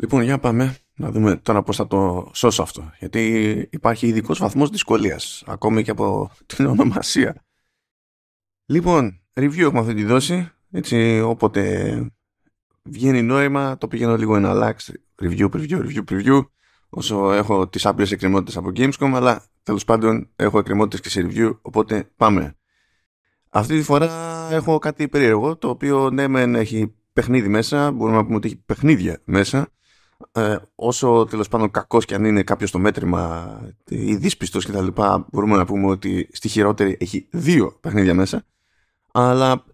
Λοιπόν, για πάμε να δούμε τώρα πώς θα το σώσω αυτό. Γιατί υπάρχει ειδικός βαθμός δυσκολίας, ακόμη και από την ονομασία. Λοιπόν, review έχουμε αυτή τη δόση. Έτσι, όποτε βγαίνει νόημα, το πηγαίνω λίγο ένα αλλάξει. Review, preview, review, preview. Όσο έχω τις άπειρες εκκρεμότητες από Gamescom, αλλά τέλος πάντων έχω εκκρεμότητες και σε review, οπότε πάμε. Αυτή τη φορά έχω κάτι περίεργο, το οποίο ναι μεν έχει παιχνίδι μέσα, μπορούμε να πούμε ότι έχει παιχνίδια μέσα, ε, όσο τέλος πάντων κακός και αν είναι κάποιος στο μέτρημα ή δύσπιστος κτλ., μπορούμε να πούμε ότι στη χειρότερη έχει δύο παιχνίδια μέσα. Αλλά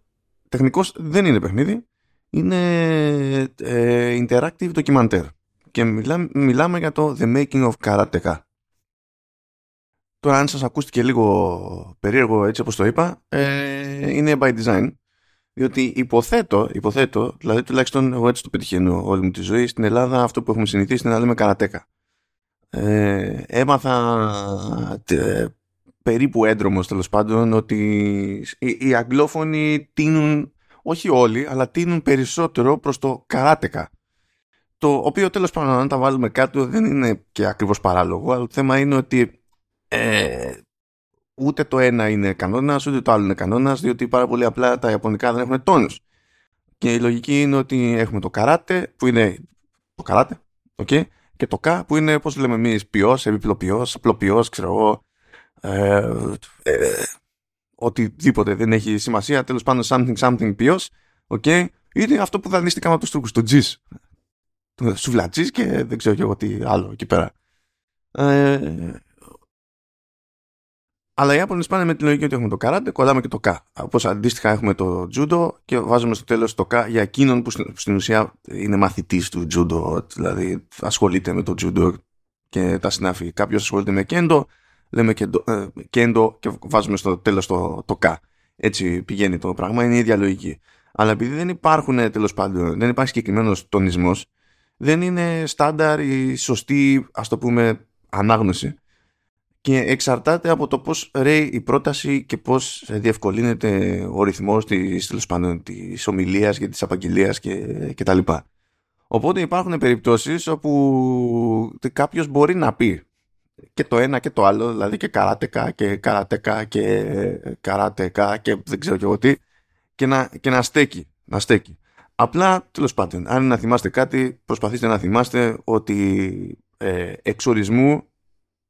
τεχνικώ δεν είναι παιχνίδι. Είναι ε, interactive documentaire. Και μιλά, μιλάμε για το The Making of Karateka. Τώρα αν σας ακούστηκε λίγο περίεργο έτσι όπως το είπα, ε, είναι by design. Διότι υποθέτω, υποθέτω, δηλαδή τουλάχιστον εγώ έτσι το πετυχαίνω όλη μου τη ζωή, στην Ελλάδα αυτό που έχουμε συνηθίσει είναι να λέμε καρατέκα. Ε, έμαθα περίπου έντρομος τέλος πάντων ότι οι, οι αγγλόφωνοι τίνουν, όχι όλοι, αλλά τίνουν περισσότερο προς το καράτεκα. Το οποίο τέλος πάντων αν τα βάλουμε κάτω δεν είναι και ακριβώς παράλογο, αλλά το θέμα είναι ότι ε, ούτε το ένα είναι κανόνας, ούτε το άλλο είναι κανόνας, διότι πάρα πολύ απλά τα Ιαπωνικά δεν έχουν τόνους. Και η λογική είναι ότι έχουμε το καράτε, που είναι το καράτε, okay, και το κα, που είναι, πώς λέμε εμείς, ποιός, επίπλο ποιός, απλό ποιός, ξέρω εγώ. Ε, ε, οτιδήποτε δεν έχει σημασία, τέλος πάντων something something ποιό, okay, είναι αυτό που δανείστηκαμε από τους Τούρκους, το τζις. Το σουβλατζή και δεν ξέρω και εγώ τι άλλο εκεί πέρα. Ε, αλλά οι Ιάπωνες πάνε με τη λογική ότι έχουμε το καράτε, κολλάμε και το κα. Όπως αντίστοιχα έχουμε το τζούντο και βάζουμε στο τέλος το κα για εκείνον που στην ουσία είναι μαθητής του τζούντο, δηλαδή ασχολείται με το τζούντο και τα συνάφη. Κάποιος ασχολείται με κέντο, λέμε κέντο, ε, κέντο και βάζουμε στο τέλος το, το κα. Έτσι πηγαίνει το πράγμα, είναι η ίδια λογική. Αλλά επειδή δεν υπάρχουν τέλος πάντων, δεν υπάρχει συγκεκριμένο τονισμός, δεν είναι στάνταρ η σωστή, ας το πούμε, ανάγνωση και εξαρτάται από το πώς ρέει η πρόταση και πώς διευκολύνεται ο ρυθμός της, τέλος πάντων, της ομιλίας και της απαγγελίας και, και τα λοιπά. Οπότε υπάρχουν περιπτώσεις όπου κάποιος μπορεί να πει και το ένα και το άλλο, δηλαδή και καράτεκα και καράτεκα και καράτεκα και δεν ξέρω και εγώ τι και να, και να στέκει, να στέκει. Απλά, τέλος πάντων, αν να θυμάστε κάτι, προσπαθήστε να θυμάστε ότι ε, εξορισμού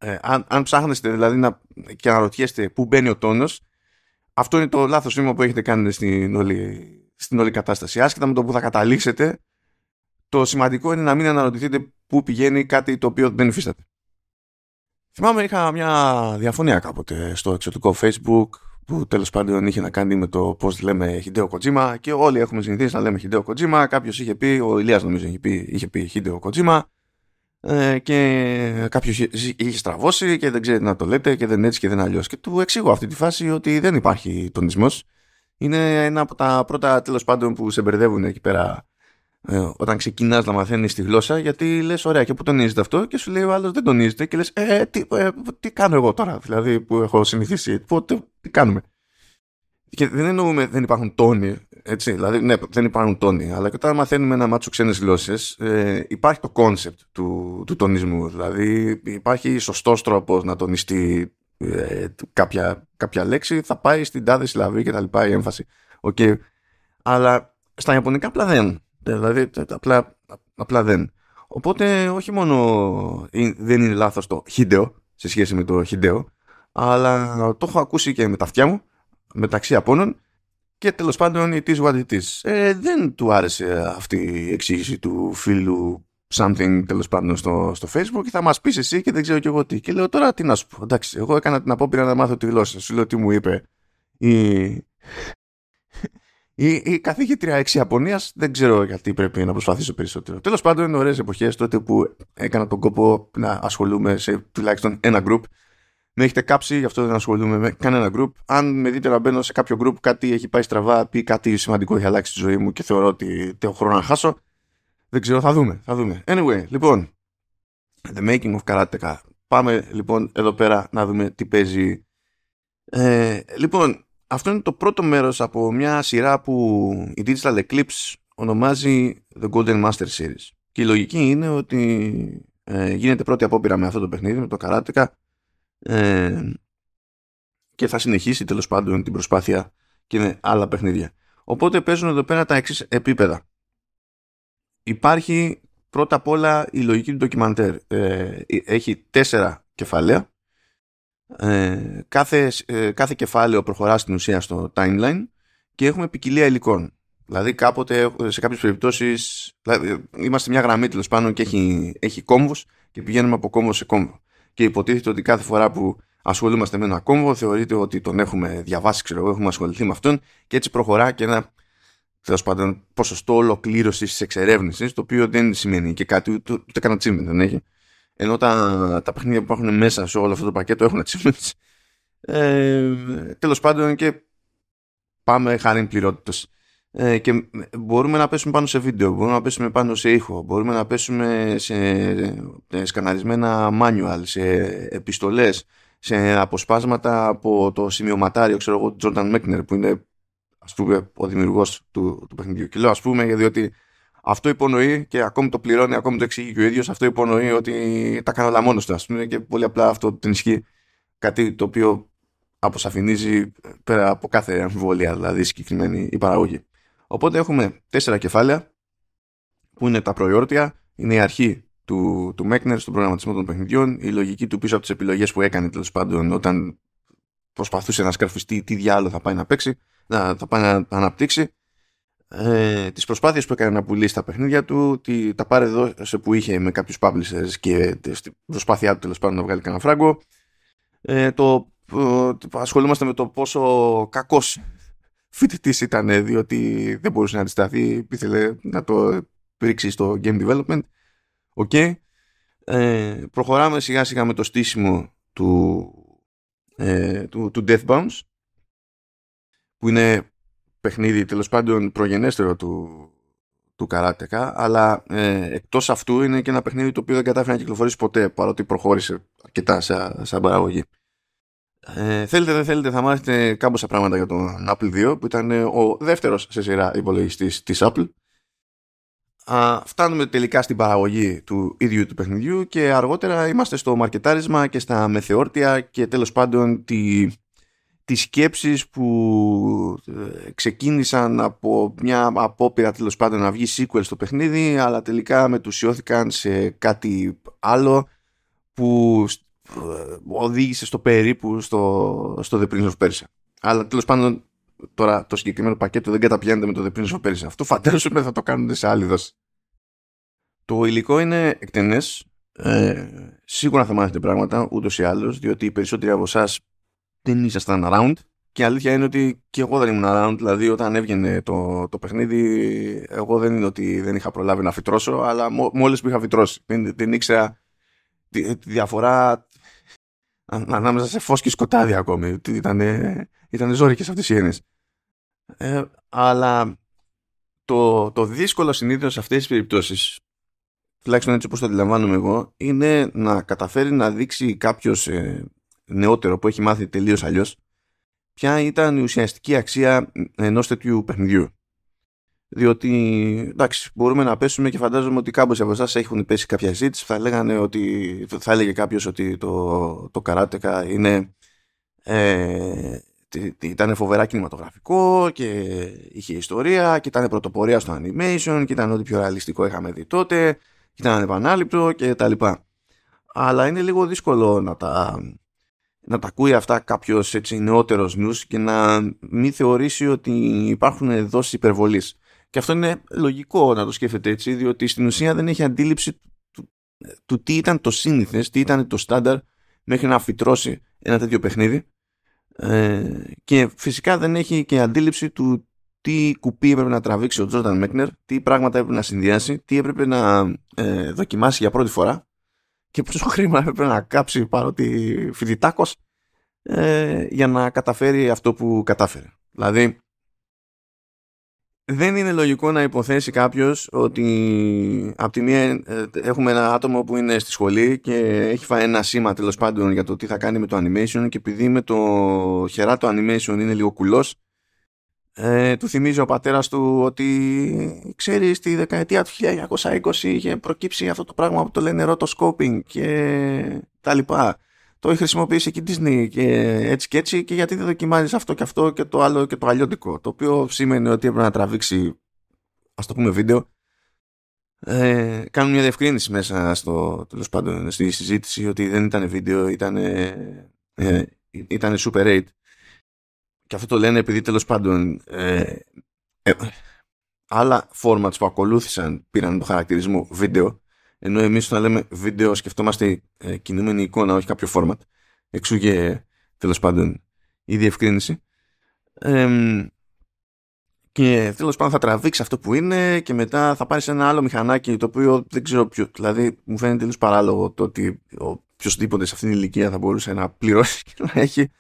ε, αν, αν ψάχνεστε δηλαδή να, και αναρωτιέστε πού μπαίνει ο τόνος αυτό είναι το λάθος βήμα που έχετε κάνει στην όλη, στην όλη κατάσταση. Άσχετα με το που θα καταλήξετε, το σημαντικό είναι να μην αναρωτηθείτε πού πηγαίνει κάτι το οποίο δεν υφίσταται. Θυμάμαι είχα μια διαφωνία κάποτε στο εξωτικό facebook που τέλος πάντων είχε να κάνει με το πώς λέμε Hideo Kojima και όλοι έχουμε συνηθίσει να λέμε Hideo Kojima κάποιος είχε πει, ο Ηλίας νομίζω είχε πει, είχε πει Hideo Kojima ε, και κάποιος είχε στραβώσει και δεν ξέρει να το λέτε και δεν έτσι και δεν αλλιώς. Και του εξηγώ αυτή τη φάση ότι δεν υπάρχει τονισμός. Είναι ένα από τα πρώτα τέλος πάντων που σε μπερδεύουν εκεί πέρα ε, όταν ξεκινάς να μαθαίνεις τη γλώσσα, γιατί λες: Ωραία, και πού τονίζεται αυτό, και σου λέει ο άλλος δεν τονίζεται, και λες: ε, τι, ε, τι κάνω εγώ τώρα, δηλαδή που έχω συνηθίσει, τι, τι κάνουμε. Και δεν εννοούμε δεν υπάρχουν τόνοι, έτσι, δηλαδή ναι, δεν υπάρχουν τόνοι, αλλά και όταν μαθαίνουμε ένα μάτσο ξένες γλώσσες ε, υπάρχει το concept του, του τονισμού, δηλαδή υπάρχει σωστός τρόπος να τονιστεί ε, κάποια, κάποια λέξη, θα πάει στην τάδε συλλαβή και τα λοιπά η έμφαση. Okay. Αλλά στα Ιαπωνικά απλά δεν, δηλαδή απλά, απλά δεν. Οπότε όχι μόνο δεν είναι λάθος το χίντεο σε σχέση με το χιντεο, αλλά το έχω ακούσει και με τα αυτιά μου μεταξύ Απόνων και τέλος πάντων it is what it is. Ε, δεν του άρεσε αυτή η εξήγηση του φίλου something τέλος πάντων στο, στο facebook και θα μας πεις εσύ και δεν ξέρω κι εγώ τι. Και λέω τώρα τι να σου πω. Εντάξει, εγώ έκανα την απόπειρα να μάθω τη γλώσσα. Σου λέω τι μου είπε η, η, η καθηγήτρια εξ Ιαπωνίας. Δεν ξέρω γιατί πρέπει να προσπαθήσω περισσότερο. Τέλος πάντων, είναι ωραίες εποχές τότε που έκανα τον κόπο να ασχολούμαι σε τουλάχιστον ένα group με έχετε κάψει, γι' αυτό δεν ασχολούμαι με κανένα group. Αν με δείτε να μπαίνω σε κάποιο group, κάτι έχει πάει στραβά, πει κάτι σημαντικό έχει αλλάξει τη ζωή μου και θεωρώ ότι έχω χρόνο να χάσω. Δεν ξέρω, θα δούμε. Θα δούμε. Anyway, λοιπόν, The Making of Karateka. Πάμε λοιπόν εδώ πέρα να δούμε τι παίζει. Ε, λοιπόν, αυτό είναι το πρώτο μέρος από μια σειρά που η Digital Eclipse ονομάζει The Golden Master Series. Και η λογική είναι ότι ε, γίνεται πρώτη απόπειρα με αυτό το παιχνίδι, με το καράτεκα ε, και θα συνεχίσει τέλος πάντων την προσπάθεια και με άλλα παιχνίδια. Οπότε παίζουν εδώ πέρα τα εξής επίπεδα. Υπάρχει πρώτα απ' όλα η λογική του ντοκιμαντέρ. Ε, έχει τέσσερα κεφάλαια. Ε, κάθε, ε, κάθε κεφάλαιο προχωρά στην ουσία στο timeline και έχουμε ποικιλία υλικών. Δηλαδή κάποτε σε κάποιες περιπτώσεις δηλαδή, είμαστε μια γραμμή τέλος πάνω και έχει, έχει κόμβους και πηγαίνουμε από κόμβο σε κόμβο. Και υποτίθεται ότι κάθε φορά που ασχολούμαστε με ένα κόμβο θεωρείται ότι τον έχουμε διαβάσει, ξέρω εγώ, έχουμε ασχοληθεί με αυτόν και έτσι προχωρά και ένα τέλος πάντων ποσοστό ολοκλήρωσης της εξερεύνησης, το οποίο δεν σημαίνει και κάτι, ούτε, ούτε καν achievement δεν έχει. Ενώ τα, τα παιχνίδια που υπάρχουν μέσα σε όλο αυτό το πακέτο έχουν achievements. Ε, τέλος πάντων και πάμε χάρη πληρότητα. Ε, και μπορούμε να πέσουμε πάνω σε βίντεο, μπορούμε να πέσουμε πάνω σε ήχο, μπορούμε να πέσουμε σε ε, σκαναρισμένα manual, σε επιστολές, σε αποσπάσματα από το σημειωματάριο, ξέρω εγώ, του Τζόρνταν Μέκνερ, που είναι ας πούμε ο δημιουργός του, του παιχνιδιού. Και λέω ας πούμε γιατί αυτό υπονοεί και ακόμη το πληρώνει, ακόμη το εξηγεί και ο ίδιος, αυτό υπονοεί ότι τα κάνω όλα μόνος του, ας πούμε, και πολύ απλά αυτό την ισχύει κάτι το οποίο αποσαφηνίζει πέρα από κάθε αμφιβολία, δηλαδή συγκεκριμένη η παραγωγή. Οπότε έχουμε τέσσερα κεφάλαια που είναι τα προϊόρτια, είναι η αρχή του, του Μέκνερ στον προγραμματισμό των παιχνιδιών, η λογική του πίσω από τις επιλογές που έκανε τέλος πάντων όταν προσπαθούσε να σκαρφιστεί τι διάλογο θα πάει να παίξει, να, θα πάει να αναπτύξει, ε, τις προσπάθειες που έκανε να πουλήσει τα παιχνίδια του, τι, τα πάρε δώσε που είχε με κάποιους publishers και στην προσπάθειά του τέλος πάντων να βγάλει κανένα φράγκο. Ε, το, ε, ασχολούμαστε με το πόσο κακός φοιτητής ήταν διότι δεν μπορούσε να αντισταθεί, ήθελε να το ρίξει στο game development. OK. Ε, προχωράμε σιγά σιγά με το στήσιμο του, ε, του, του Death Bounce που είναι παιχνίδι τέλος πάντων προγενέστερο του, του Καράτεκα αλλά ε, εκτός αυτού είναι και ένα παιχνίδι το οποίο δεν κατάφερε να κυκλοφορήσει ποτέ παρότι προχώρησε αρκετά σαν, σαν παραγωγή. Ε, θέλετε δεν θέλετε θα μάθετε κάμποσα πράγματα για τον Apple 2 που ήταν ο δεύτερος σε σειρά υπολογιστής της Apple. Α, φτάνουμε τελικά στην παραγωγή του ίδιου του παιχνιδιού και αργότερα είμαστε στο μαρκετάρισμα και στα μεθεόρτια και τέλος πάντων τη, τις σκέψεις που ε, ξεκίνησαν από μια απόπειρα τέλος πάντων να βγει sequel στο παιχνίδι αλλά τελικά μετουσιώθηκαν σε κάτι άλλο που ε, οδήγησε στο περίπου στο, στο The Prince of Persia. Αλλά τέλος πάντων τώρα το συγκεκριμένο πακέτο δεν καταπιάνεται με το The Prince of Persia. Αυτό φαντάζομαι θα το κάνουν σε άλλη δόση. Το υλικό είναι εκτενές. Ε, σίγουρα θα μάθετε πράγματα ούτως ή άλλως, διότι οι περισσότεροι από εσάς δεν ήσασταν around. Και η αλήθεια είναι ότι και εγώ δεν ήμουν around. Δηλαδή, όταν έβγαινε το, το παιχνίδι, εγώ δεν είναι ότι δεν είχα προλάβει να φυτρώσω, αλλά μόλις που είχα φυτρώσει. Δεν, δεν ήξερα τη, τη διαφορά ανάμεσα σε φως και σκοτάδι ακόμη. Ήταν, ήταν ζώρικες αυτές οι έννοιες. Ε, αλλά το, το δύσκολο συνήθως σε αυτές τις περιπτώσεις τουλάχιστον έτσι όπως το αντιλαμβάνομαι εγώ είναι να καταφέρει να δείξει κάποιος ε, νεότερο που έχει μάθει τελείως αλλιώς ποια ήταν η ουσιαστική αξία ενός τέτοιου παιχνιδιού. Διότι, εντάξει, μπορούμε να πέσουμε και φαντάζομαι ότι κάποιοι από εσάς έχουν πέσει κάποια ζήτηση. Θα, λέγανε ότι, θα έλεγε κάποιος ότι το, το καράτεκα είναι. Ε, ήταν φοβερά κινηματογραφικό και είχε ιστορία και ήταν πρωτοπορία στο animation και ήταν ό,τι πιο ρεαλιστικό είχαμε δει τότε και ήταν ανεπανάληπτο και τα λοιπά. Αλλά είναι λίγο δύσκολο να τα, να τα ακούει αυτά κάποιος έτσι νεότερος νους και να μην θεωρήσει ότι υπάρχουν δόσεις υπερβολής. Και αυτό είναι λογικό να το σκέφτεται έτσι, διότι στην ουσία δεν έχει αντίληψη του, του τι ήταν το σύνηθες, τι ήταν το στάνταρ μέχρι να φυτρώσει ένα τέτοιο παιχνίδι. Ε, και φυσικά δεν έχει και αντίληψη του τι κουπί έπρεπε να τραβήξει ο Τζόρνταν Μέκνερ, τι πράγματα έπρεπε να συνδυάσει, τι έπρεπε να ε, δοκιμάσει για πρώτη φορά και πόσο χρήμα έπρεπε να κάψει παρότι φοιτητάκος ε, για να καταφέρει αυτό που κατάφερε. Δηλαδή, δεν είναι λογικό να υποθέσει κάποιος ότι από τη μία ε, έχουμε ένα άτομο που είναι στη σχολή και έχει φάει ένα σήμα τέλος πάντων για το τι θα κάνει με το animation και επειδή με το χερά το animation είναι λίγο κουλός ε, του θυμίζει ο πατέρας του ότι ξέρεις στη δεκαετία του 1920 είχε προκύψει αυτό το πράγμα που το λένε rotoscoping και τα λοιπά. Το έχει χρησιμοποιήσει και η Disney και έτσι και έτσι και γιατί δεν δοκιμάζεις αυτό και αυτό και το άλλο και το αλλιώτικο το οποίο σημαίνει ότι έπρεπε να τραβήξει ας το πούμε βίντεο. Ε, κάνουν μια διευκρίνηση μέσα στο τέλος πάντων στη συζήτηση ότι δεν ήταν βίντεο ήταν, ε, ήταν Super 8 και αυτό το λένε επειδή τέλος πάντων ε, ε, άλλα formats που ακολούθησαν πήραν το χαρακτηρισμό βίντεο ενώ εμείς όταν λέμε βίντεο σκεφτόμαστε ε, κινούμενη εικόνα όχι κάποιο format εξού και τέλος πάντων η διευκρίνηση ε, και τέλος πάντων θα τραβήξεις αυτό που είναι και μετά θα πάρεις ένα άλλο μηχανάκι το οποίο δεν ξέρω ποιο. Δηλαδή μου φαίνεται τελείως παράλογο το ότι οποιοδήποτε σε αυτήν την ηλικία θα μπορούσε να πληρώσει και να έχει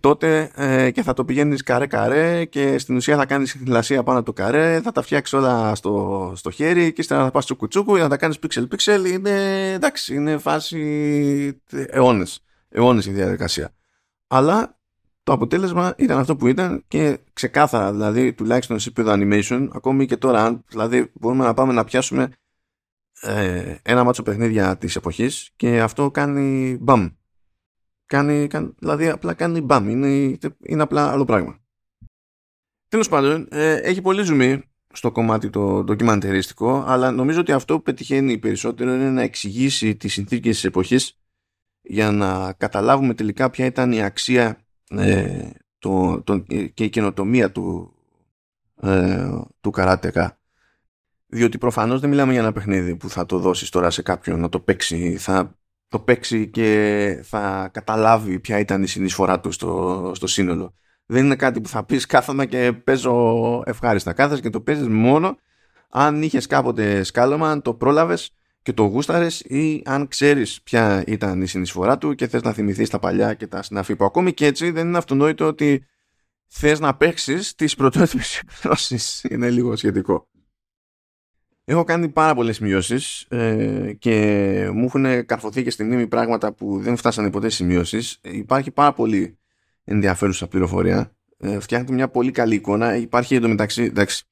τότε ε, και θα το πηγαίνεις καρέ-καρέ και στην ουσία θα κάνεις συχνηλασία πάνω από το καρέ, θα τα φτιάξεις όλα στο, στο χέρι και ύστερα θα πας στο κουτσούκου για να τα κάνεις pixel-pixel. Είναι εντάξει, είναι φάση αιώνες. Αιώνες η διαδικασία. Αλλά το αποτέλεσμα ήταν αυτό που ήταν και ξεκάθαρα, δηλαδή τουλάχιστον σε επίπεδο animation, ακόμη και τώρα, δηλαδή μπορούμε να πάμε να πιάσουμε ε, ένα μάτσο παιχνίδια της εποχής και αυτό κάνει μπαμ. Κάνει, δηλαδή απλά κάνει μπαμ, είναι, είναι απλά άλλο πράγμα. Τέλος πάντων, ε, έχει πολύ ζουμί στο κομμάτι το ντοκιμαντερίστικο, αλλά νομίζω ότι αυτό που πετυχαίνει περισσότερο είναι να εξηγήσει τις συνθήκες της εποχής για να καταλάβουμε τελικά ποια ήταν η αξία ε, το, το, και η καινοτομία του, ε, του καράτεκα διότι προφανώς δεν μιλάμε για ένα παιχνίδι που θα το δώσεις τώρα σε κάποιον να το παίξει θα το παίξει και θα καταλάβει ποια ήταν η συνεισφορά του στο, στο σύνολο δεν είναι κάτι που θα πεις κάθομαι και παίζω ευχάριστα κάθεσαι και το παίζεις μόνο αν είχες κάποτε σκάλωμα αν το πρόλαβες και το γούσταρες ή αν ξέρεις ποια ήταν η συνεισφορά του και θες να θυμηθείς τα παλιά και τα συναφή που ακόμη και έτσι δεν είναι αυτονόητο ότι θες να παίξεις τις πρωτότυπες εκδόσεις. Είναι λίγο σχετικό. Έχω κάνει πάρα πολλές σημειώσεις ε, και μου έχουν καρφωθεί και στη μνήμη πράγματα που δεν φτάσανε ποτέ σημειώσεις. Υπάρχει πάρα πολύ ενδιαφέρουσα πληροφορία. Ε, φτιάχνεται μια πολύ καλή εικόνα. Υπάρχει εντωμεταξύ, εντάξει,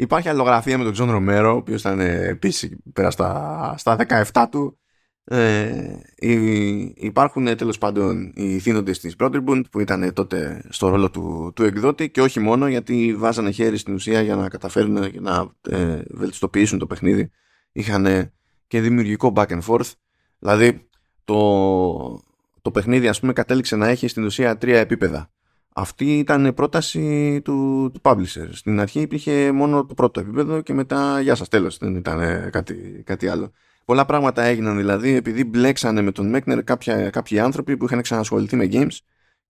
Υπάρχει αλληλογραφία με τον Τζον Ρομέρο, ο οποίος ήταν ε, επίσης πέρα στα, στα 17 του. Ε, υπάρχουν ε, τέλος πάντων οι θύνοντες της Broderbund που ήταν τότε στο ρόλο του, του εκδότη και όχι μόνο γιατί βάζανε χέρι στην ουσία για να καταφέρουν να ε, βελτιστοποιήσουν το παιχνίδι. Είχαν και δημιουργικό back and forth. Δηλαδή το, το παιχνίδι ας πούμε κατέληξε να έχει στην ουσία τρία επίπεδα. Αυτή ήταν πρόταση του, του publisher. Στην αρχή υπήρχε μόνο το πρώτο επίπεδο και μετά γεια σας τέλος. Δεν ήταν κάτι, κάτι άλλο. Πολλά πράγματα έγιναν δηλαδή επειδή μπλέξανε με τον Μέκνερ κάποιοι άνθρωποι που είχαν ξανασχοληθεί με games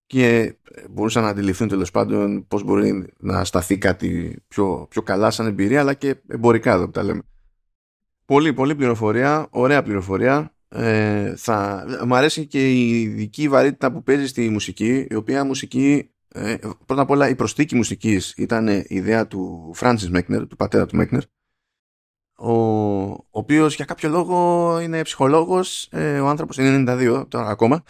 και μπορούσαν να αντιληφθούν τέλος πάντων πώς μπορεί να σταθεί κάτι πιο, πιο καλά σαν εμπειρία αλλά και εμπορικά εδώ που τα λέμε. Πολύ, πολύ πληροφορία, ωραία πληροφορία. Ε, θα, μου αρέσει και η ειδική βαρύτητα που παίζει στη μουσική, η οποία μουσική ε, πρώτα απ' όλα η προσθήκη μουσικής ήταν η ιδέα του Francis Μέκνερ, του πατέρα του Μέκνερ, ο, ο οποίος για κάποιο λόγο είναι ψυχολόγος, ε, ο άνθρωπος είναι 92 τώρα ακόμα,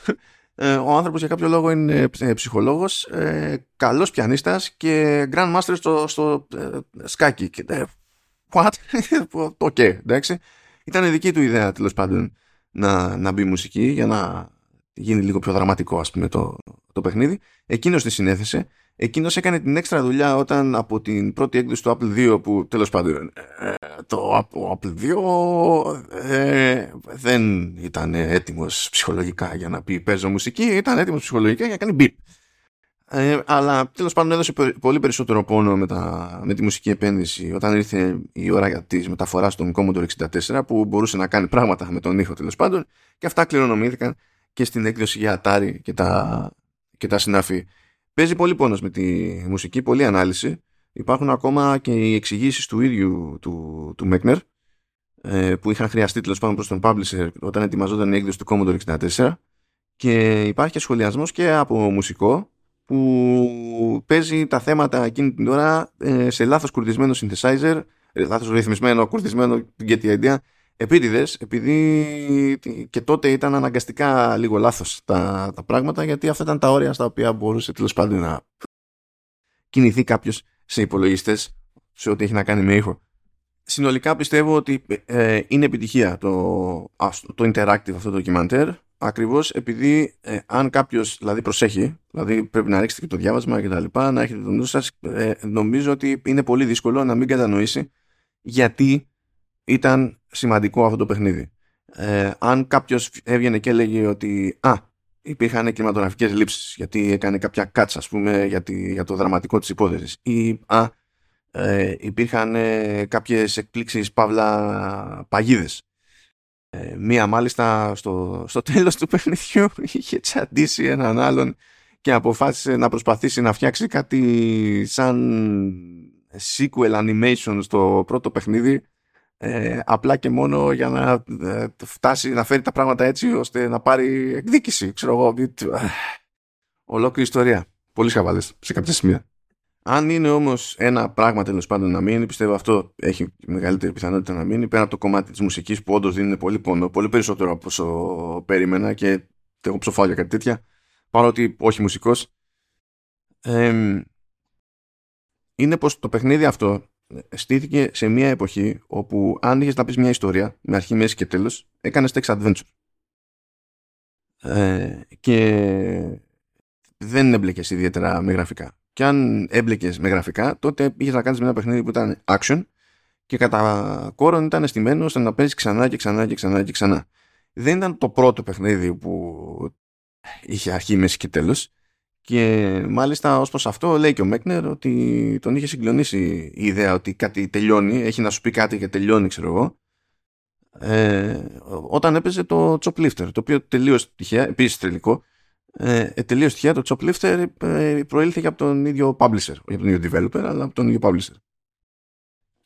ε, ο άνθρωπος για κάποιο λόγο είναι ε, ψυχολόγος, ε, καλός πιανίστας και Grandmaster στο, στο ε, σκάκι. Και, ε, what? Οκ, okay, εντάξει. Ήταν δική του ιδέα τέλος πάντων να, να μπει μουσική για να γίνει λίγο πιο δραματικό ας πούμε το, το παιχνίδι. Εκείνος τη συνέθεσε. Εκείνος έκανε την έξτρα δουλειά όταν από την πρώτη έκδοση του Apple 2 που τέλος πάντων ε, το Apple 2 ε, δεν ήταν έτοιμος ψυχολογικά για να πει παίζω μουσική, ήταν έτοιμος ψυχολογικά για να κάνει beep. Ε, αλλά τέλος πάντων έδωσε πολύ περισσότερο πόνο με, τα, με τη μουσική επένδυση όταν ήρθε η ώρα της μεταφοράς στον Commodore 64 που μπορούσε να κάνει πράγματα με τον ήχο τέλος πάντων και αυτά κληρονομήθηκαν και στην έκδοση για Atari και τα, και τα συνάφη. Παίζει πολύ πόνος με τη μουσική, πολλή ανάλυση. Υπάρχουν ακόμα και οι εξηγήσεις του ίδιου του, του Μέκνερ ε, που είχαν χρειαστεί τέλος πάντων προς τον publisher όταν ετοιμαζόταν η έκδοση του Commodore 64 και υπάρχει και σχολιασμός και από μουσικό που παίζει τα θέματα εκείνη την ώρα ε, σε λάθος κουρδισμένο synthesizer, ε, λάθος ρυθμισμένο, κουρδισμένο, get the idea, επίτηδες, επειδή και τότε ήταν αναγκαστικά λίγο λάθος τα, τα πράγματα, γιατί αυτά ήταν τα όρια στα οποία μπορούσε τέλος πάντων να κινηθεί κάποιος σε υπολογιστές σε ό,τι έχει να κάνει με ήχο. Συνολικά πιστεύω ότι ε, είναι επιτυχία το, το interactive αυτό το ντοκιμαντέρ ακριβώς επειδή ε, αν κάποιος δηλαδή προσέχει δηλαδή πρέπει να ρίξετε και το διάβασμα και τα λοιπά να έχετε το νου σας ε, νομίζω ότι είναι πολύ δύσκολο να μην κατανοήσει γιατί ήταν σημαντικό αυτό το παιχνίδι. Ε, αν κάποιος έβγαινε και έλεγε ότι α, υπήρχαν κινηματογραφικές λήψεις γιατί έκανε κάποια κάτσα ας πούμε για, για το δραματικό της υπόθεσης ή α, ε, υπήρχαν ε, κάποιες εκπλήξεις παύλα παγίδες ε, μία μάλιστα στο, στο τέλος του παιχνιδιού είχε τσαντήσει έναν άλλον και αποφάσισε να προσπαθήσει να φτιάξει κάτι σαν sequel animation στο πρώτο παιχνίδι ε, απλά και μόνο για να ε, φτάσει να φέρει τα πράγματα έτσι ώστε να πάρει εκδίκηση ξέρω εγώ ολόκληρη ιστορία πολύ σχαβάλες σε κάποια σημεία αν είναι όμως ένα πράγμα τέλος πάντων να μείνει, πιστεύω αυτό έχει μεγαλύτερη πιθανότητα να μείνει. Πέρα από το κομμάτι της μουσικής που όντως δίνει πολύ πόνο, πολύ περισσότερο από όσο περίμενα και έχω ψοφάω για κάτι τέτοια, παρότι όχι μουσικός. Ε, είναι πως το παιχνίδι αυτό στήθηκε σε μια εποχή όπου αν είχες να πεις μια ιστορία με αρχή, μέσης και τέλος έκανες text adventure ε, και δεν έμπλεκες ιδιαίτερα με γραφικά και αν έμπλεκες με γραφικά, τότε είχες να κάνεις με ένα παιχνίδι που ήταν action και κατά κόρον ήταν αισθημένο ώστε να παίζεις ξανά και ξανά και ξανά και ξανά. Δεν ήταν το πρώτο παιχνίδι που είχε αρχή, μέσης και τέλος. Και μάλιστα ως προς αυτό λέει και ο Μέκνερ ότι τον είχε συγκλονίσει η ιδέα ότι κάτι τελειώνει, έχει να σου πει κάτι και τελειώνει, ξέρω εγώ. Ε, όταν έπαιζε το Choplifter, το οποίο τελείω τυχαία, επίσης τελικό, ε, ε, τελείως τυχαία το Choplifter ε, προήλθε από τον ίδιο publisher, όχι από τον ίδιο developer, αλλά από τον ίδιο publisher.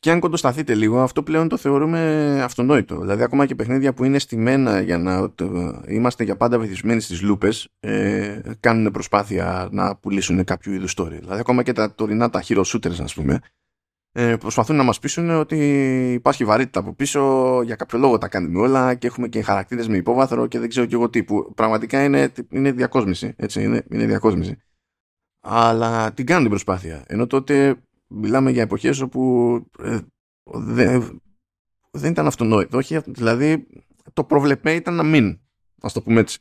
Και αν κοντοσταθείτε λίγο, αυτό πλέον το θεωρούμε αυτονόητο. Δηλαδή, ακόμα και παιχνίδια που είναι στημένα για να είμαστε για πάντα βυθισμένοι στις λούπες, ε, κάνουν προσπάθεια να πουλήσουν κάποιο είδους story. Δηλαδή, ακόμα και τα τωρινά τα hero shooters, ας πούμε, ε, προσπαθούν να μας πείσουν ότι υπάρχει βαρύτητα από πίσω, για κάποιο λόγο τα κάνουμε όλα και έχουμε και χαρακτήρες με υπόβαθρο και δεν ξέρω και εγώ τι, που πραγματικά είναι, είναι διακόσμηση, έτσι, είναι, είναι διακόσμηση. Αλλά την κάνουν την προσπάθεια. Ενώ τότε μιλάμε για εποχές όπου ε, δεν, δεν ήταν αυτονόητο. Όχι, δηλαδή το προβλεπέ ήταν να μην, ας το πούμε έτσι.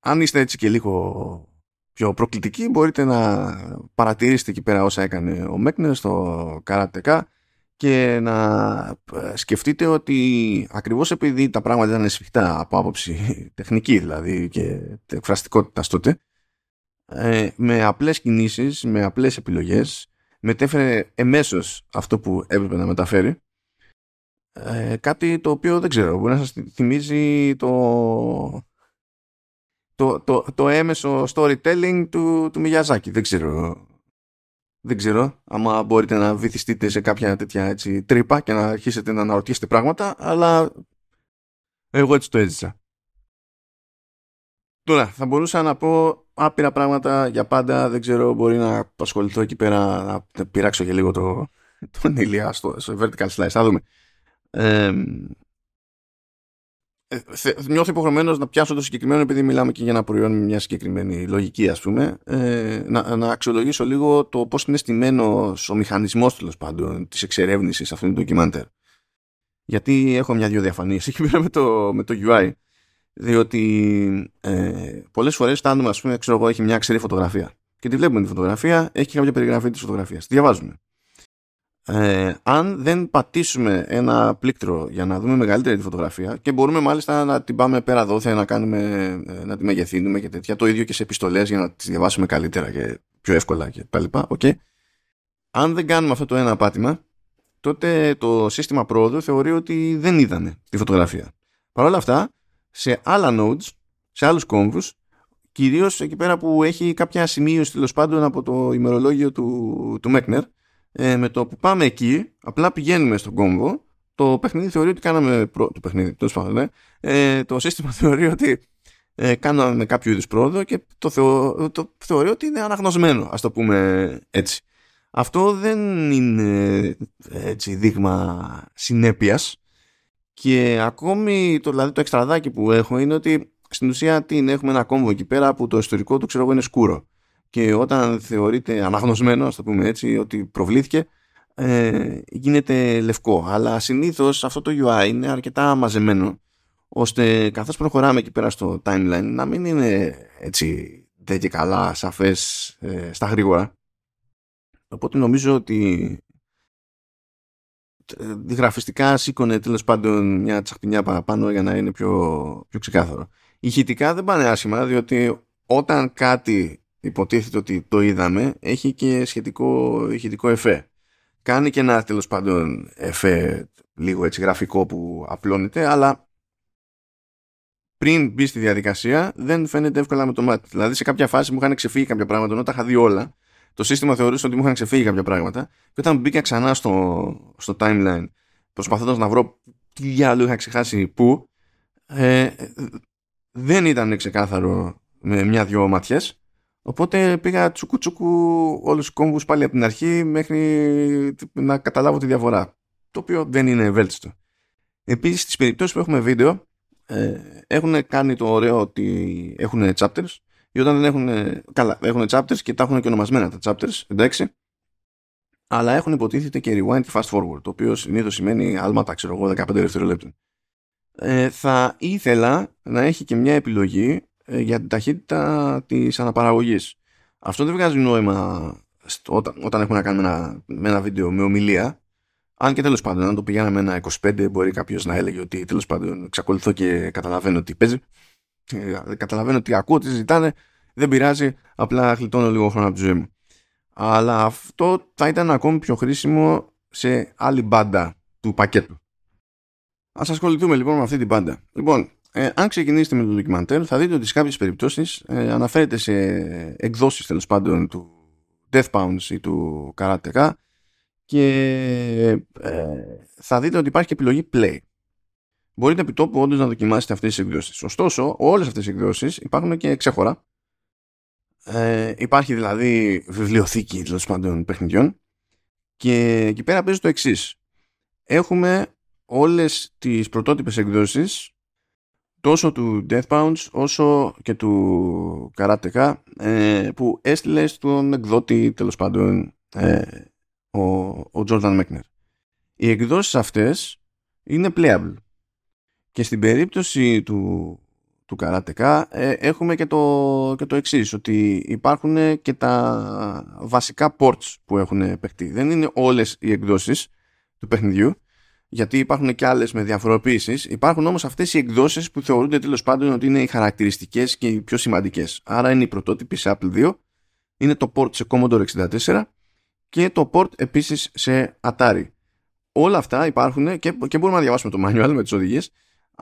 Αν είστε έτσι και λίγο πιο προκλητική μπορείτε να παρατηρήσετε εκεί πέρα όσα έκανε ο Μέκνερ στο Καρατεκά και να ε, σκεφτείτε ότι ακριβώς επειδή τα πράγματα ήταν σφιχτά από άποψη τεχνική δηλαδή και εκφραστικότητας τότε ε, με απλές κινήσεις, με απλές επιλογές μετέφερε εμέσως αυτό που έπρεπε να μεταφέρει ε, κάτι το οποίο δεν ξέρω μπορεί να σας θυμίζει το το, το, το έμεσο storytelling του, του Μιγιαζάκη. Δεν ξέρω. Δεν ξέρω άμα μπορείτε να βυθιστείτε σε κάποια τέτοια έτσι, τρύπα και να αρχίσετε να αναρωτήσετε πράγματα, αλλά εγώ έτσι το έζησα. Τώρα, θα μπορούσα να πω άπειρα πράγματα για πάντα. Δεν ξέρω, μπορεί να ασχοληθώ εκεί πέρα, να πειράξω και λίγο το, τον Ηλία στο, στο vertical slice. Θα δούμε. Ε, ε, νιώθω υποχρεωμένος να πιάσω το συγκεκριμένο επειδή μιλάμε και για ένα προϊόν με μια συγκεκριμένη λογική ας πούμε ε, να, να αξιολογήσω λίγο το πώς είναι στημένο ο μηχανισμός τέλος πάντων της εξερεύνησης αυτού του ντοκιμάντερ γιατί έχω μια-δυο διαφανίες εκεί πέρα με το, με το UI διότι ε, πολλές φορές φτάνουμε ας πούμε ξέρω εγώ έχει μια ξερή φωτογραφία. Και τη βλέπουμε τη φωτογραφία έχει και κάποια περιγραφή της φωτογραφίας. Τη διαβάζουμε. Ε, αν δεν πατήσουμε ένα πλήκτρο για να δούμε μεγαλύτερη τη φωτογραφία και μπορούμε μάλιστα να την πάμε πέρα δόθε να, κάνουμε, ε, να τη μεγεθύνουμε και τέτοια το ίδιο και σε επιστολές για να τις διαβάσουμε καλύτερα και πιο εύκολα και τα λοιπά okay. αν δεν κάνουμε αυτό το ένα πάτημα τότε το σύστημα πρόοδου θεωρεί ότι δεν είδανε τη φωτογραφία. Παρ' όλα αυτά σε άλλα nodes σε άλλους κόμβους κυρίως εκεί πέρα που έχει κάποια σημείωση τέλος πάντων από το ημερολόγιο του, του Μέκνερ ε, με το που πάμε εκεί, απλά πηγαίνουμε στον κόμβο, το παιχνίδι θεωρεί ότι κάναμε. Προ... Το παιχνίδι, τέλος πάντων, ναι. ε, το σύστημα θεωρεί ότι ε, κάναμε κάποιο είδους πρόοδο και το, θεω... το θεωρεί ότι είναι αναγνωσμένο, ας το πούμε έτσι. Αυτό δεν είναι έτσι, δείγμα συνέπειας. Και ακόμη το, δηλαδή το εξτραδάκι που έχω είναι ότι στην ουσία τι έχουμε ένα κόμβο εκεί πέρα που το ιστορικό του ξέρω εγώ είναι σκούρο και όταν θεωρείται αναγνωσμένο, ας το πούμε έτσι, ότι προβλήθηκε, ε, γίνεται λευκό. Αλλά συνήθως αυτό το UI είναι αρκετά μαζεμένο ώστε καθώς προχωράμε εκεί πέρα στο timeline να μην είναι έτσι δεν και καλά σαφές ε, στα γρήγορα. Οπότε νομίζω ότι ε, γραφιστικά σήκωνε τέλος πάντων μια τσαχπινιά παραπάνω για να είναι πιο, πιο ξεκάθαρο. Ηχητικά δεν πάνε άσχημα διότι όταν κάτι υποτίθεται ότι το είδαμε έχει και σχετικό ηχητικό εφέ κάνει και ένα τέλος πάντων εφέ λίγο έτσι γραφικό που απλώνεται, αλλά πριν μπει στη διαδικασία δεν φαίνεται εύκολα με το μάτι. Δηλαδή σε κάποια φάση μου είχαν ξεφύγει κάποια πράγματα, ενώ τα είχα δει όλα. Το σύστημα θεωρούσε ότι μου είχαν ξεφύγει κάποια πράγματα. Και όταν μπήκα ξανά στο, στο timeline, προσπαθώντας να βρω τι άλλο είχα ξεχάσει πού, ε, δεν ήταν ξεκάθαρο με μια-δυο ματιές Οπότε πήγα τσουκου τσουκου όλους τους κόμβους πάλι από την αρχή μέχρι να καταλάβω τη διαφορά. Το οποίο δεν είναι ευέλτιστο. Επίσης στις περιπτώσεις που έχουμε βίντεο ε, έχουν κάνει το ωραίο ότι έχουν chapters ή όταν δεν έχουν, καλά, έχουν chapters και τα έχουν και ονομασμένα τα chapters, εντάξει, αλλά έχουν υποτίθεται και rewind fast forward, το οποίο συνήθως σημαίνει άλματα, ξέρω εγώ, 15 δευτερολέπτων. Ε, θα ήθελα να έχει και μια επιλογή ε, για την ταχύτητα της αναπαραγωγής. Αυτό δεν βγάζει νόημα όταν, όταν έχουμε να κάνουμε ένα, με ένα βίντεο με ομιλία. Αν και τέλος πάντων, αν το πηγαίναμε ένα 25, μπορεί κάποιος να έλεγε ότι τέλος πάντων εξακολουθώ και καταλαβαίνω τι παίζει. Ε, καταλαβαίνω τι ακούω, τι ζητάνε. Δεν πειράζει, απλά γλιτώνω λίγο χρόνο από τη ζωή μου. Αλλά αυτό θα ήταν ακόμη πιο χρήσιμο σε άλλη μπάντα του πακέτου. Ας ασχοληθούμε λοιπόν με αυτή την μπάντα. Λοιπόν, ε, αν ξεκινήσετε με το ντοκιμαντέρ θα δείτε ότι σε κάποιες περιπτώσεις ε, αναφέρεται σε εκδόσεις τέλος πάντων του Death Pounds ή του Karateka και ε, θα δείτε ότι υπάρχει και επιλογή Play. Μπορείτε επί τόπου όντως να δοκιμάσετε αυτές τις εκδόσεις. Ωστόσο, όλες αυτές τις εκδόσεις υπάρχουν και ξέχωρα. Ε, υπάρχει δηλαδή βιβλιοθήκη τέλος πάντων παιχνιδιών και εκεί πέρα παίζει το εξής. Έχουμε όλες τις πρωτότυπες εκδόσεις τόσο του Deathbounds όσο και του Karateka ε, που έστειλε στον εκδότη τέλος πάντων ε, ο, ο Jordan Mechner. Οι εκδόσεις αυτές είναι playable και στην περίπτωση του, του Karateka ε, έχουμε και το, και το εξής ότι υπάρχουν και τα βασικά ports που έχουν παιχτεί. Δεν είναι όλες οι εκδόσεις του παιχνιδιού γιατί υπάρχουν και άλλες με διαφοροποίησεις. Υπάρχουν όμως αυτές οι εκδόσεις που θεωρούνται τέλος πάντων ότι είναι οι χαρακτηριστικές και οι πιο σημαντικές. Άρα είναι η πρωτότυπη σε Apple 2, είναι το port σε Commodore 64 και το port επίσης σε Atari. Όλα αυτά υπάρχουν και, και μπορούμε να διαβάσουμε το manual με τις οδηγίες,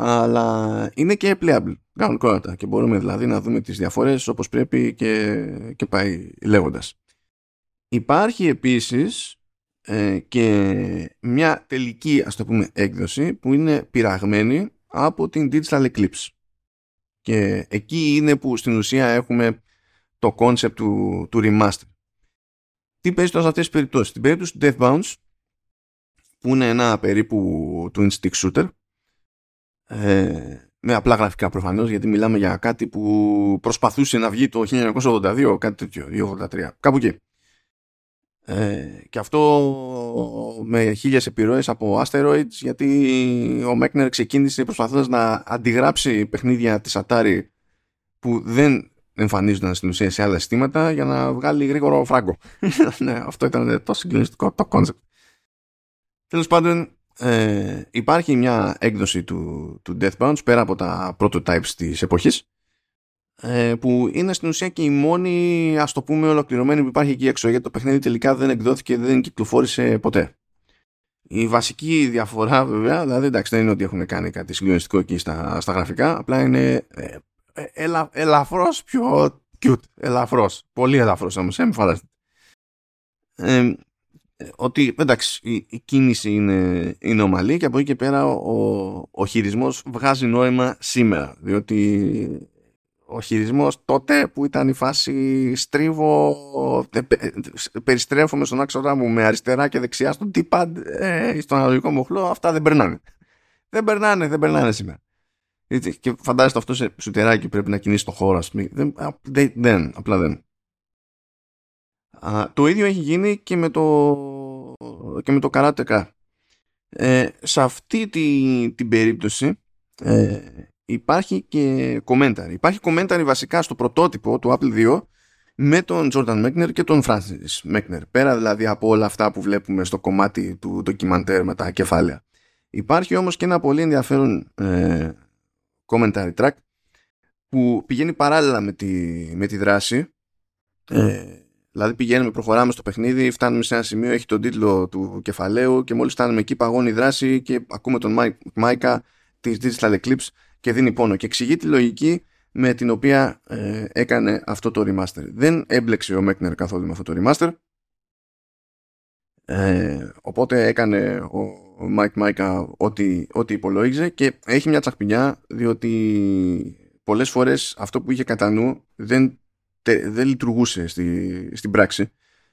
αλλά είναι και playable. Κανονικότατα και μπορούμε δηλαδή να δούμε τις διαφορές όπως πρέπει και, και πάει λέγοντας. Υπάρχει επίσης ε, και μια τελική ας το πούμε έκδοση που είναι πειραγμένη από την Digital Eclipse. Και εκεί είναι που στην ουσία έχουμε το concept του, του remaster. Τι παίζει τώρα σε αυτές τις περιπτώσεις; Στην περίπτωση του Deathbounce που είναι ένα περίπου twin stick shooter ε, με απλά γραφικά προφανώς γιατί μιλάμε για κάτι που προσπαθούσε να βγει το 1982 κάτι τέτοιο, 1983 κάπου εκεί ε, και αυτό με χίλιες επιρροές από Asteroids γιατί ο Μέκνερ ξεκίνησε προσπαθώντας να αντιγράψει παιχνίδια της Atari που δεν εμφανίζονταν στην ουσία σε άλλα συστήματα για να βγάλει γρήγορο φράγκο. ναι, αυτό ήταν το συγκλονιστικό το concept. Τέλος πάντων ε, υπάρχει μια έκδοση του, του Deathbounds πέρα από τα prototypes της εποχής ε, που είναι στην ουσία και η μόνη ας το πούμε ολοκληρωμένη που υπάρχει εκεί έξω γιατί το παιχνίδι τελικά δεν εκδόθηκε δεν κυκλοφόρησε ποτέ. Η βασική διαφορά βέβαια δηλαδή εντάξει δεν είναι ότι έχουν κάνει κάτι συγκλονιστικό εκεί στα, στα γραφικά απλά είναι ε, ε, ελα, ελαφρώς πιο cute. Ελαφρώς, πολύ ελαφρώς όμως ε, ε, ότι εντάξει η, η, κίνηση είναι, είναι ομαλή και από εκεί και πέρα ο, ο, ο χειρισμός βγάζει νόημα σήμερα. Διότι ο χειρισμός τότε που ήταν η φάση στρίβω περιστρέφομαι στον άξονα μου με αριστερά και δεξιά στον D-pad ε, στον αναλογικό μοχλό αυτά δεν περνάνε. Δεν περνάνε, δεν περνάνε σήμερα. Και φαντάζεστε αυτό σε σουτεράκι πρέπει να κινήσει το χώρο δεν, δεν, απλά δεν το ίδιο έχει γίνει και με το, και με το Karateka. Ε, σε αυτή τη, την περίπτωση ε, υπάρχει και commentary. Υπάρχει commentary βασικά στο πρωτότυπο του Apple 2 με τον Jordan Mechner και τον Francis Mechner. Πέρα δηλαδή από όλα αυτά που βλέπουμε στο κομμάτι του ντοκιμαντέρ με τα κεφάλαια. Υπάρχει όμως και ένα πολύ ενδιαφέρον ε, commentary track που πηγαίνει παράλληλα με τη, με τη δράση. Ε, δηλαδή πηγαίνουμε, προχωράμε στο παιχνίδι, φτάνουμε σε ένα σημείο, έχει τον τίτλο του κεφαλαίου και μόλις φτάνουμε εκεί παγώνει η δράση και ακούμε τον Μάικα της Digital Eclipse και δίνει πόνο και εξηγεί τη λογική με την οποία ε, έκανε αυτό το remaster. Δεν έμπλεξε ο Μέκνερ καθόλου με αυτό το remaster. Ε, οπότε έκανε ο Mike Μάικα ό,τι, ό,τι υπολόγιζε και έχει μια τσαχπινιά διότι πολλές φορές αυτό που είχε κατά νου δεν, δεν λειτουργούσε στη, στην πράξη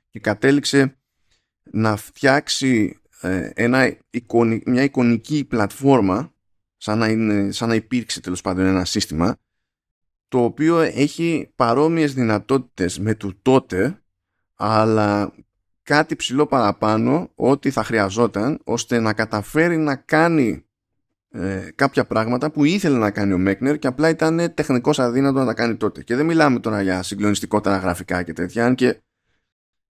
και κατέληξε να φτιάξει ε, ένα μια εικονική πλατφόρμα σαν να, είναι, σαν να υπήρξε τέλος πάντων ένα σύστημα το οποίο έχει παρόμοιες δυνατότητες με του τότε αλλά κάτι ψηλό παραπάνω ό,τι θα χρειαζόταν ώστε να καταφέρει να κάνει ε, κάποια πράγματα που ήθελε να κάνει ο Μέκνερ και απλά ήταν τεχνικός αδύνατος να τα κάνει τότε. Και δεν μιλάμε τώρα για συγκλονιστικότερα γραφικά και τέτοια, αν και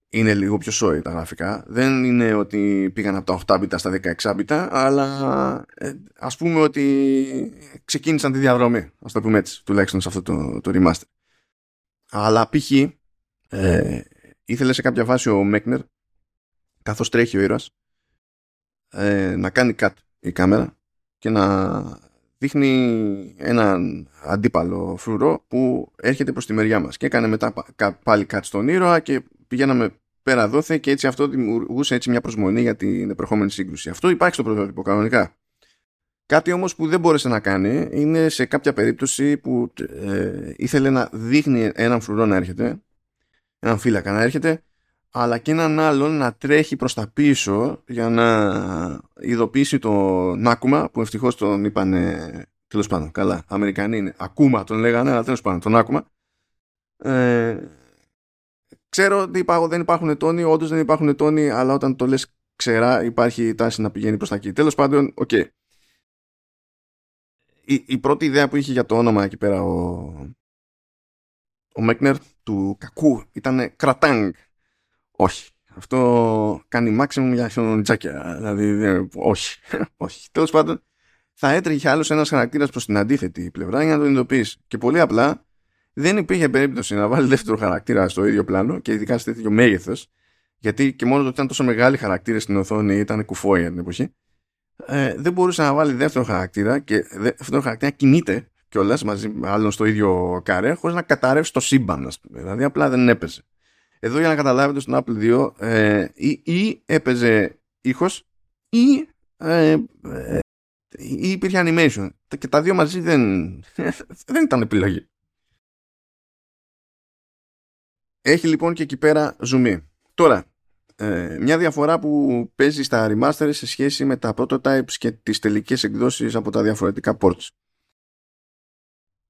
είναι λίγο πιο σόι τα γραφικά. Δεν είναι ότι πήγαν από τα 8 bit στα 16 bit, αλλά ε, ας πούμε ότι ξεκίνησαν τη διαδρομή, ας το πούμε έτσι, τουλάχιστον σε αυτό το, το remaster. Αλλά π.χ. Ε, ήθελε σε κάποια φάση ο Μέκνερ, καθώς τρέχει ο ήρωας, ε, να κάνει cut η κάμερα και να δείχνει έναν αντίπαλο φρουρό που έρχεται προς τη μεριά μας και έκανε μετά πάλι κάτι στον ήρωα και πηγαίναμε πέρα δόθε και έτσι αυτό δημιουργούσε έτσι μια προσμονή για την επερχόμενη σύγκρουση. Αυτό υπάρχει στο πρωτότυπο κανονικά. Κάτι όμως που δεν μπόρεσε να κάνει είναι σε κάποια περίπτωση που ε, ήθελε να δείχνει έναν φρουρό να έρχεται, έναν φύλακα να έρχεται, αλλά και έναν άλλον να τρέχει προς τα πίσω για να ειδοποιήσει τον Άκουμα που ευτυχώς τον είπανε τέλος πάντων καλά Αμερικανοί είναι Ακούμα τον λέγανε αλλά τέλος πάντων τον Άκουμα ε, ξέρω ότι δεν υπάρχουν τόνοι όντως δεν υπάρχουν τόνοι αλλά όταν το λες ξερά υπάρχει τάση να πηγαίνει προς τα εκεί. Τέλος πάντων οκ. Okay. η, η πρώτη ιδέα που είχε για το όνομα εκεί πέρα ο, ο Μέκνερ του κακού ήταν Κρατάνγκ όχι. Αυτό κάνει maximum για χιονοτζάκια. Δηλαδή, όχι. όχι. Τέλος πάντων, θα έτρεχε άλλος ένας χαρακτήρας προς την αντίθετη πλευρά για να τον ειδοποιήσει. Και πολύ απλά δεν υπήρχε περίπτωση να βάλει δεύτερο χαρακτήρα στο ίδιο πλάνο και ειδικά σε τέτοιο μέγεθος. Γιατί και μόνο το ότι ήταν τόσο μεγάλοι χαρακτήρες στην οθόνη ήταν κουφόια την εποχή. Ε, δεν μπορούσε να βάλει δεύτερο χαρακτήρα και δεύτερο χαρακτήρα κινείται κιόλας μαζί με άλλον στο ίδιο καρέ χωρίς να καταρρεύσει το σύμπαν. Δηλαδή απλά δεν έπαιζε. Εδώ για να καταλάβετε στον Apple 2 ε, ή, ή έπαιζε ήχος ή, ε, ε, ή υπήρχε animation. Και τα δύο μαζί δεν, δεν ήταν επιλογή. Έχει λοιπόν και εκεί πέρα zoom Τώρα, ε, μια διαφορά που παίζει στα remaster σε σχέση με τα prototypes και τις τελικές εκδόσεις από τα διαφορετικά ports.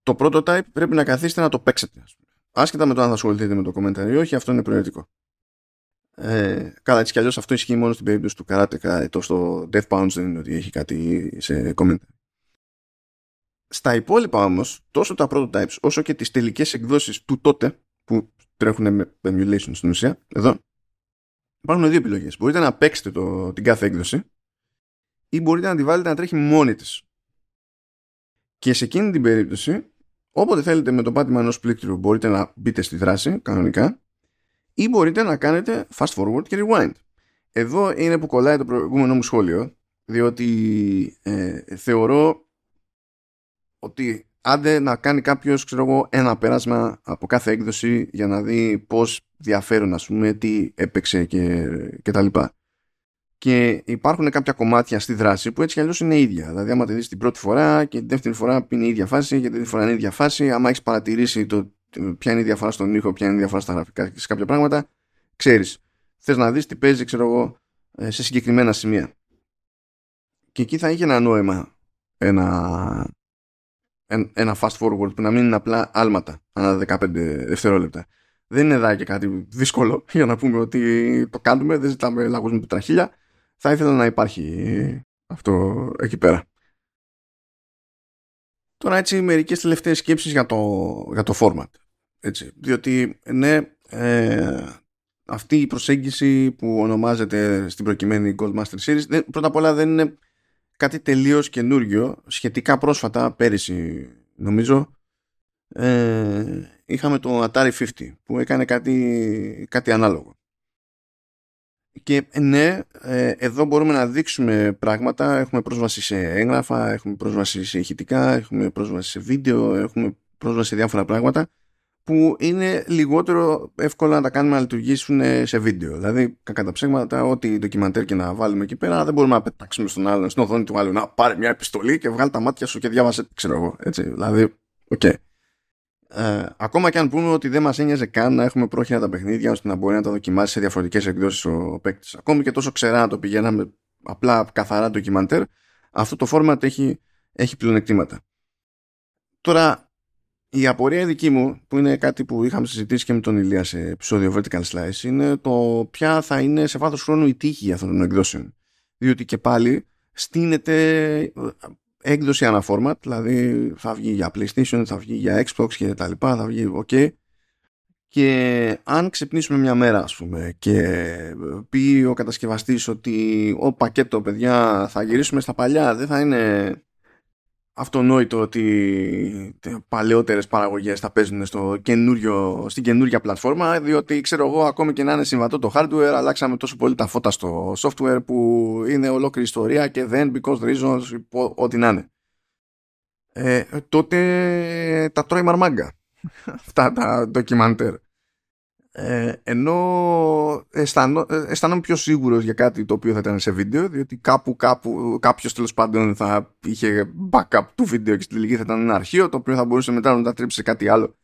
Το prototype πρέπει να καθίσετε να το παίξετε. Ας πούμε. Άσχετα με το αν θα ασχοληθείτε με το commentary ή όχι, αυτό είναι προαιρετικό. Ε, καλά, έτσι κι αλλιώς αυτό ισχύει μόνο στην περίπτωση του Karateka. Το στο Death Pounds δεν είναι ότι έχει κάτι σε commentary. Στα υπόλοιπα όμως, τόσο τα prototypes όσο και τις τελικές εκδόσεις του τότε που τρέχουν με emulation στην ουσία, εδώ υπάρχουν δύο επιλογές. Μπορείτε να παίξετε το, την κάθε έκδοση ή μπορείτε να τη βάλετε να τρέχει μόνη της. Και σε εκείνη την περίπτωση Όποτε θέλετε με το πάτημα ενός πλήκτρου μπορείτε να μπείτε στη δράση κανονικά ή μπορείτε να κάνετε fast forward και rewind. Εδώ είναι που κολλάει το προηγούμενο μου σχόλιο διότι ε, θεωρώ ότι άντε να κάνει κάποιος ξέρω εγώ, ένα πέρασμα από κάθε έκδοση για να δει πώς διαφέρουν ας πούμε τι έπαιξε και, και τα λοιπά και υπάρχουν κάποια κομμάτια στη δράση που έτσι κι αλλιώς είναι ίδια. Δηλαδή, άμα τη δεις την πρώτη φορά και την δεύτερη φορά είναι η ίδια φάση, και την τρίτη φορά είναι η ίδια φάση, άμα έχεις παρατηρήσει το, ποια είναι η διαφορά στον ήχο, ποια είναι η διαφορά στα γραφικά και σε κάποια πράγματα, ξέρεις. Θες να δεις τι παίζει, ξέρω εγώ, ε, σε συγκεκριμένα σημεία. Και εκεί θα είχε ένα νόημα ένα, ένα fast forward που να μην είναι απλά άλματα ανά 15 δευτερόλεπτα. Δεν είναι εδώ και κάτι δύσκολο για να πούμε ότι το κάνουμε, δεν ζητάμε λαγούς με πετραχίλια. Θα ήθελα να υπάρχει αυτό εκεί πέρα. Τώρα έτσι μερικές τελευταίες σκέψεις για το, για το format. Έτσι, διότι ναι, ε, αυτή η προσέγγιση που ονομάζεται στην προκειμένη Goldmaster Series πρώτα απ' όλα δεν είναι κάτι τελείως καινούργιο σχετικά πρόσφατα πέρυσι νομίζω ε, είχαμε το Atari 50 που έκανε κάτι, κάτι ανάλογο και ναι, ε, εδώ μπορούμε να δείξουμε πράγματα. Έχουμε πρόσβαση σε έγγραφα, έχουμε πρόσβαση σε ηχητικά, έχουμε πρόσβαση σε βίντεο, έχουμε πρόσβαση σε διάφορα πράγματα που είναι λιγότερο εύκολο να τα κάνουμε να λειτουργήσουν σε βίντεο. Δηλαδή, κατά τα ψέματα, ό,τι ντοκιμαντέρ και να βάλουμε εκεί πέρα, δεν μπορούμε να πετάξουμε στον άλλον, στην οθόνη του άλλου, να πάρει μια επιστολή και βγάλει τα μάτια σου και διάβασε, ξέρω εγώ. Έτσι, δηλαδή, οκ. Okay. Ε, ακόμα και αν πούμε ότι δεν μας ένοιαζε καν να έχουμε πρόχειρα τα παιχνίδια ώστε να μπορεί να τα δοκιμάσει σε διαφορετικές εκδόσεις ο παίκτης. Ακόμη και τόσο ξερά να το πηγαίναμε απλά καθαρά ντοκιμαντέρ, αυτό το format έχει, έχει πλεονεκτήματα. Τώρα, η απορία δική μου, που είναι κάτι που είχαμε συζητήσει και με τον Ηλία σε επεισόδιο Vertical Slice, είναι το ποια θα είναι σε βάθος χρόνου η τύχη αυτών των εκδόσεων. Διότι και πάλι στείνεται έκδοση αναφόρμα, δηλαδή θα βγει για PlayStation, θα βγει για Xbox και τα λοιπά, θα βγει ok. Και αν ξυπνήσουμε μια μέρα ας πούμε και πει ο κατασκευαστής ότι ο πακέτο παιδιά θα γυρίσουμε στα παλιά, δεν θα είναι αυτονόητο ότι παλαιότερες παραγωγές θα παίζουν στο καινούριο, στην καινούργια πλατφόρμα διότι ξέρω εγώ ακόμη και να είναι συμβατό το hardware αλλάξαμε τόσο πολύ τα φώτα στο software που είναι ολόκληρη ιστορία και δεν because reasons ό,τι να είναι. Ε, τότε τα τρώει μαρμάγκα αυτά τα ντοκιμαντέρ ε, ενώ αισθανό, αισθάνομαι πιο σίγουρος για κάτι το οποίο θα ήταν σε βίντεο διότι κάπου, κάπου κάποιος τέλος πάντων θα είχε backup του βίντεο και στη τελική θα ήταν ένα αρχείο το οποίο θα μπορούσε μετά να τα τρίψει σε κάτι άλλο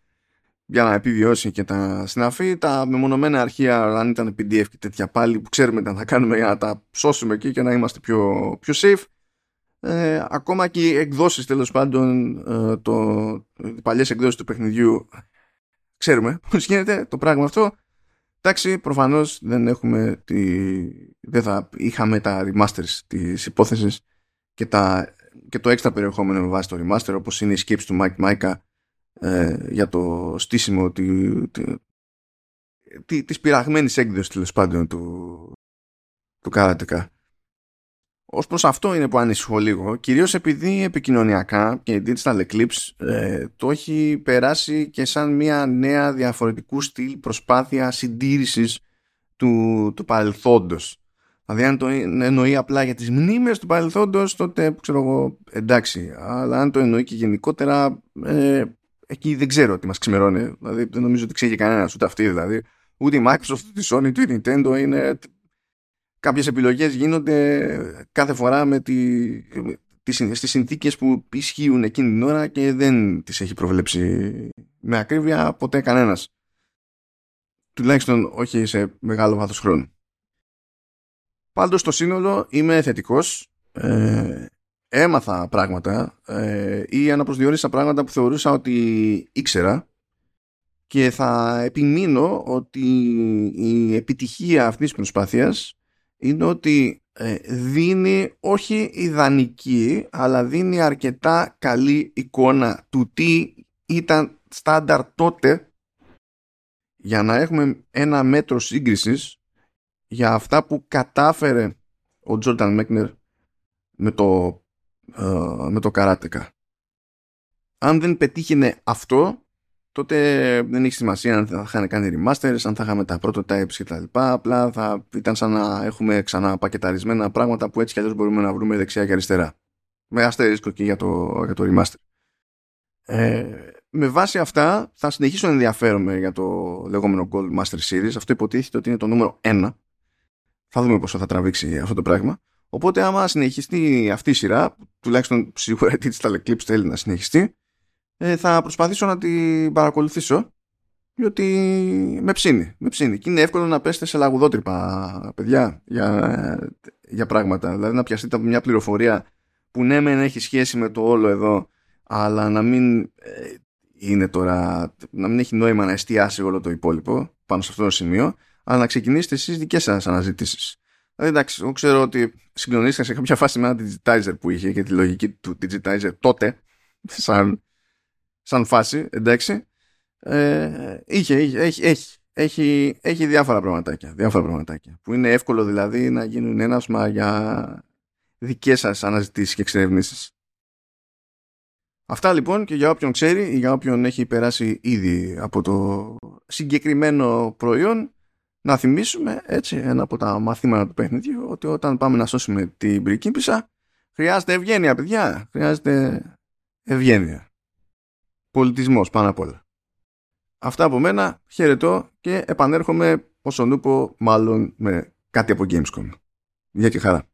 για να επιβιώσει και τα συναφή. Τα μεμονωμένα αρχεία αν ήταν PDF και τέτοια πάλι που ξέρουμε τι θα κάνουμε για να τα σώσουμε εκεί και να είμαστε πιο, πιο safe. Ε, ακόμα και οι εκδόσεις τέλος πάντων ε, το, οι παλιές εκδόσεις του παιχνιδιού ξέρουμε πώς γίνεται το πράγμα αυτό. Εντάξει, προφανώς δεν έχουμε τη... δεν θα είχαμε τα remasters της υπόθεσης και, τα... και το έξτρα περιεχόμενο με βάση το remaster όπως είναι η σκέψη του Mike Micah ε, για το στήσιμο τη... τη... τη... της πειραγμένης έκδοσης τέλος πάντων του, του Karateka. Ω προς αυτό είναι που ανησυχώ λίγο, κυρίως επειδή επικοινωνιακά και η Digital Eclipse ε, το έχει περάσει και σαν μια νέα διαφορετικού στυλ προσπάθεια συντήρησης του, του παρελθόντος. Δηλαδή, αν το εννοεί απλά για τις μνήμες του παρελθόντος, τότε ξέρω εγώ εντάξει. Αλλά αν το εννοεί και γενικότερα, ε, εκεί δεν ξέρω τι μας ξημερώνει. Δηλαδή, δεν νομίζω ότι ξέρει κανένας, ούτε αυτή δηλαδή. Ούτε η Microsoft, ούτε η Sony, ούτε η Nintendo είναι κάποιες επιλογές γίνονται κάθε φορά με τη, τις, στις συνθήκες που ισχύουν εκείνη την ώρα και δεν τις έχει προβλέψει με ακρίβεια ποτέ κανένας. Τουλάχιστον όχι σε μεγάλο βάθος χρόνου. Πάντως στο σύνολο είμαι θετικός. Ε, έμαθα πράγματα ε, ή αναπροσδιορίσα πράγματα που θεωρούσα ότι ήξερα και θα επιμείνω ότι η επιτυχία αυτής της προσπάθειας είναι ότι ε, δίνει όχι ιδανική αλλά δίνει αρκετά καλή εικόνα του τι ήταν στάνταρ τότε για να έχουμε ένα μέτρο σύγκρισης για αυτά που κατάφερε ο Τζόρνταν Μέκνερ με το, ε, με το καράτεκα. Αν δεν πετύχαινε αυτό τότε δεν έχει σημασία αν θα είχαν κάνει remasters, αν θα είχαμε τα prototypes και τα λοιπά. Απλά θα ήταν σαν να έχουμε ξανά πακεταρισμένα πράγματα που έτσι κι αλλιώς μπορούμε να βρούμε δεξιά και αριστερά. Με αστερίσκο και για το, για το remaster. Ε, με βάση αυτά θα συνεχίσω να ενδιαφέρομαι για το λεγόμενο Gold Master Series. Αυτό υποτίθεται ότι είναι το νούμερο 1. Θα δούμε πόσο θα τραβήξει αυτό το πράγμα. Οπότε άμα συνεχιστεί αυτή η σειρά, τουλάχιστον σίγουρα η Digital Eclipse θέλει να συνεχιστεί, ε, θα προσπαθήσω να την παρακολουθήσω διότι με ψήνει, με ψήνει. Και είναι εύκολο να πέστε σε λαγουδότρυπα, παιδιά, για, για πράγματα. Δηλαδή να πιαστείτε από μια πληροφορία που ναι μεν έχει σχέση με το όλο εδώ, αλλά να μην ε, είναι τώρα, να μην έχει νόημα να εστιάσει όλο το υπόλοιπο πάνω σε αυτό το σημείο, αλλά να ξεκινήσετε εσείς δικές σας αναζητήσεις. Δηλαδή εντάξει, εγώ ξέρω ότι συγκλονίστηκα σε κάποια φάση με ένα digitizer που είχε και τη λογική του digitizer τότε, σαν, σαν φάση, εντάξει. Ε, είχε, είχε, έχει, έχει, έχει, έχει διάφορα πραγματάκια, διάφορα πραγματάκια. Που είναι εύκολο δηλαδή να γίνουν ένασμα για δικές σας αναζητήσεις και εξερευνήσεις. Αυτά λοιπόν και για όποιον ξέρει ή για όποιον έχει περάσει ήδη από το συγκεκριμένο προϊόν να θυμίσουμε έτσι ένα από τα μαθήματα του παιχνιδιού ότι όταν πάμε να σώσουμε την πριγκίπισσα χρειάζεται ευγένεια παιδιά, χρειάζεται ευγένεια. Πολιτισμός πάνω απ' όλα. Αυτά από μένα, χαιρετώ και επανέρχομαι όσο νούπο μάλλον με κάτι από Gamescom. Για τη χαρά.